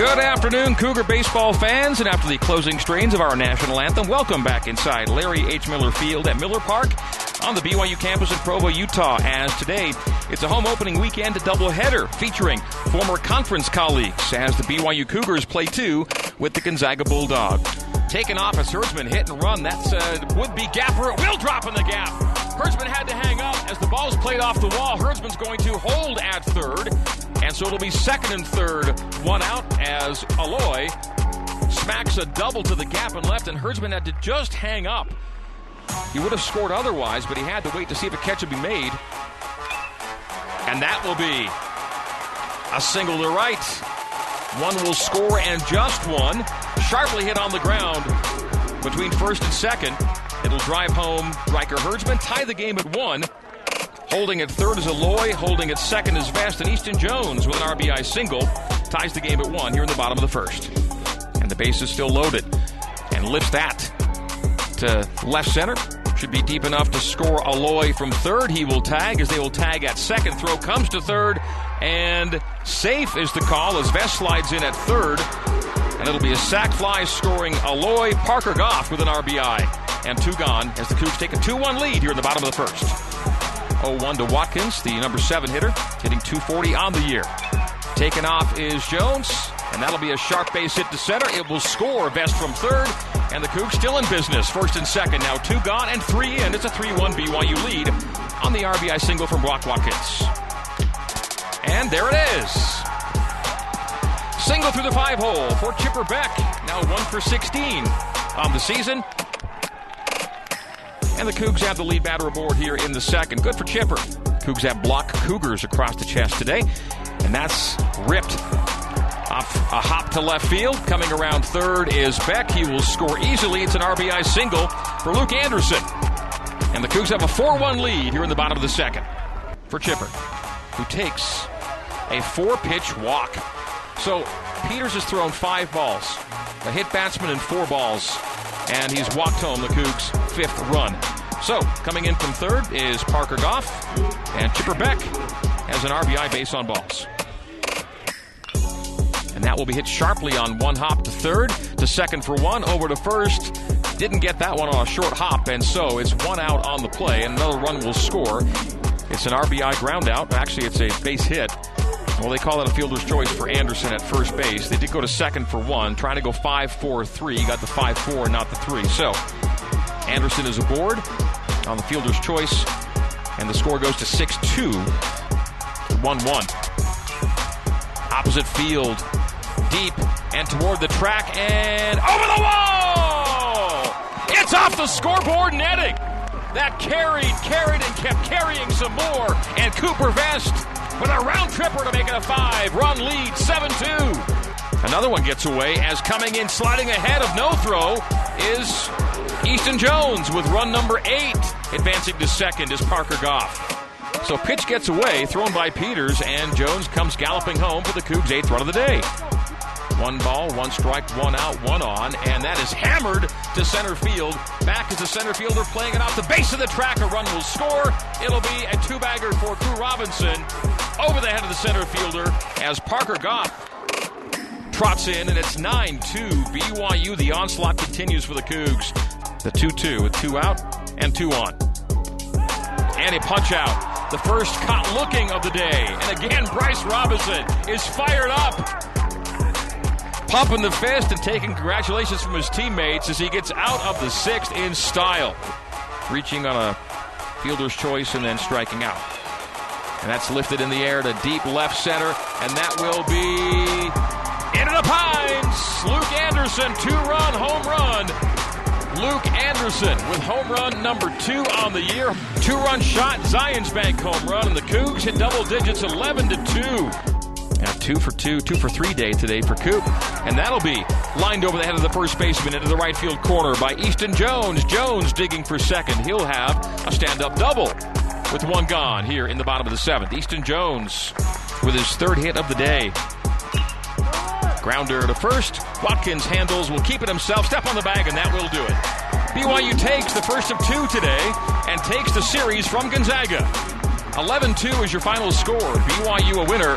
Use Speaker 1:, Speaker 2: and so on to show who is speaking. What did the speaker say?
Speaker 1: Good afternoon, Cougar baseball fans, and after the closing strains of our national anthem, welcome back inside Larry H. Miller Field at Miller Park on the BYU campus in Provo, Utah. As today, it's a home opening weekend doubleheader featuring former conference colleagues as the BYU Cougars play two with the Gonzaga Bulldogs. Taken off a Herdsman hit and run. That's a would-be gapper. It will drop in the gap. Herdsman had to hang up as the ball's played off the wall. Herdsman's going to hold at third. And so it'll be second and third, one out as Aloy smacks a double to the gap and left, and Herdsman had to just hang up. He would have scored otherwise, but he had to wait to see if a catch would be made. And that will be a single to right. One will score and just one. Sharply hit on the ground between first and second. It'll drive home Riker Herdsman, tie the game at one. Holding at third is Aloy. Holding at second is Vest. And Easton Jones with an RBI single ties the game at one here in the bottom of the first. And the base is still loaded. And lifts that to left center. Should be deep enough to score Aloy from third. He will tag as they will tag at second. Throw comes to third. And safe is the call as Vest slides in at third. And it'll be a sac fly scoring Aloy Parker Goff with an RBI. And two gone as the Cougs take a 2 1 lead here in the bottom of the first. 0-1 to Watkins, the number seven hitter, hitting 240 on the year. Taken off is Jones, and that'll be a sharp base hit to center. It will score Vest from third, and the Cougs still in business. First and second, now two gone and three in. It's a 3-1 BYU lead on the RBI single from Brock Watkins. And there it is. Single through the five hole for Chipper Beck. Now one for 16 on the season. And the Cougs have the lead batter aboard here in the second. Good for Chipper. Cougs have block Cougars across the chest today. And that's ripped off a hop to left field. Coming around third is Beck. He will score easily. It's an RBI single for Luke Anderson. And the Cougs have a 4 1 lead here in the bottom of the second for Chipper, who takes a four pitch walk. So Peters has thrown five balls, a hit batsman, and four balls and he's walked home the Cougs' fifth run. So, coming in from third is Parker Goff, and Chipper Beck has an RBI base on balls. And that will be hit sharply on one hop to third, to second for one, over to first. Didn't get that one on a short hop, and so it's one out on the play, and another run will score. It's an RBI ground out. Actually, it's a base hit. Well, they call it a fielder's choice for Anderson at first base. They did go to second for one, trying to go 5 4 3. Got the 5 4, not the 3. So, Anderson is aboard on the fielder's choice, and the score goes to 6 2 1 1. Opposite field, deep and toward the track, and over the wall! It's off the scoreboard netting! That carried, carried, and kept carrying some more, and Cooper Vest with a round tripper to make it a five run lead, 7 2. Another one gets away as coming in, sliding ahead of no throw is Easton Jones with run number eight. Advancing to second is Parker Goff. So pitch gets away, thrown by Peters, and Jones comes galloping home for the Cougs' eighth run of the day. One ball, one strike, one out, one on, and that is hammered to center field. Back is the center fielder playing it off the base of the track. A run will score. It'll be a two bagger for Crew Robinson over the head of the center fielder as Parker Goff trots in, and it's 9 2 BYU. The onslaught continues for the Cougs. The 2 2 with two out and two on. And a punch out. The first caught looking of the day. And again, Bryce Robinson is fired up. Pumping the fist and taking congratulations from his teammates as he gets out of the sixth in style. Reaching on a fielder's choice and then striking out. And that's lifted in the air to deep left center, and that will be into the pines. Luke Anderson, two run home run. Luke Anderson with home run number two on the year. Two run shot, Zions Bank home run, and the Cougs hit double digits 11 to 2. Two for two, two for three day today for Coop. And that'll be lined over the head of the first baseman into the right field corner by Easton Jones. Jones digging for second. He'll have a stand up double with one gone here in the bottom of the seventh. Easton Jones with his third hit of the day. Grounder to first. Watkins handles, will keep it himself. Step on the bag, and that will do it. BYU takes the first of two today and takes the series from Gonzaga. 11 2 is your final score. BYU a winner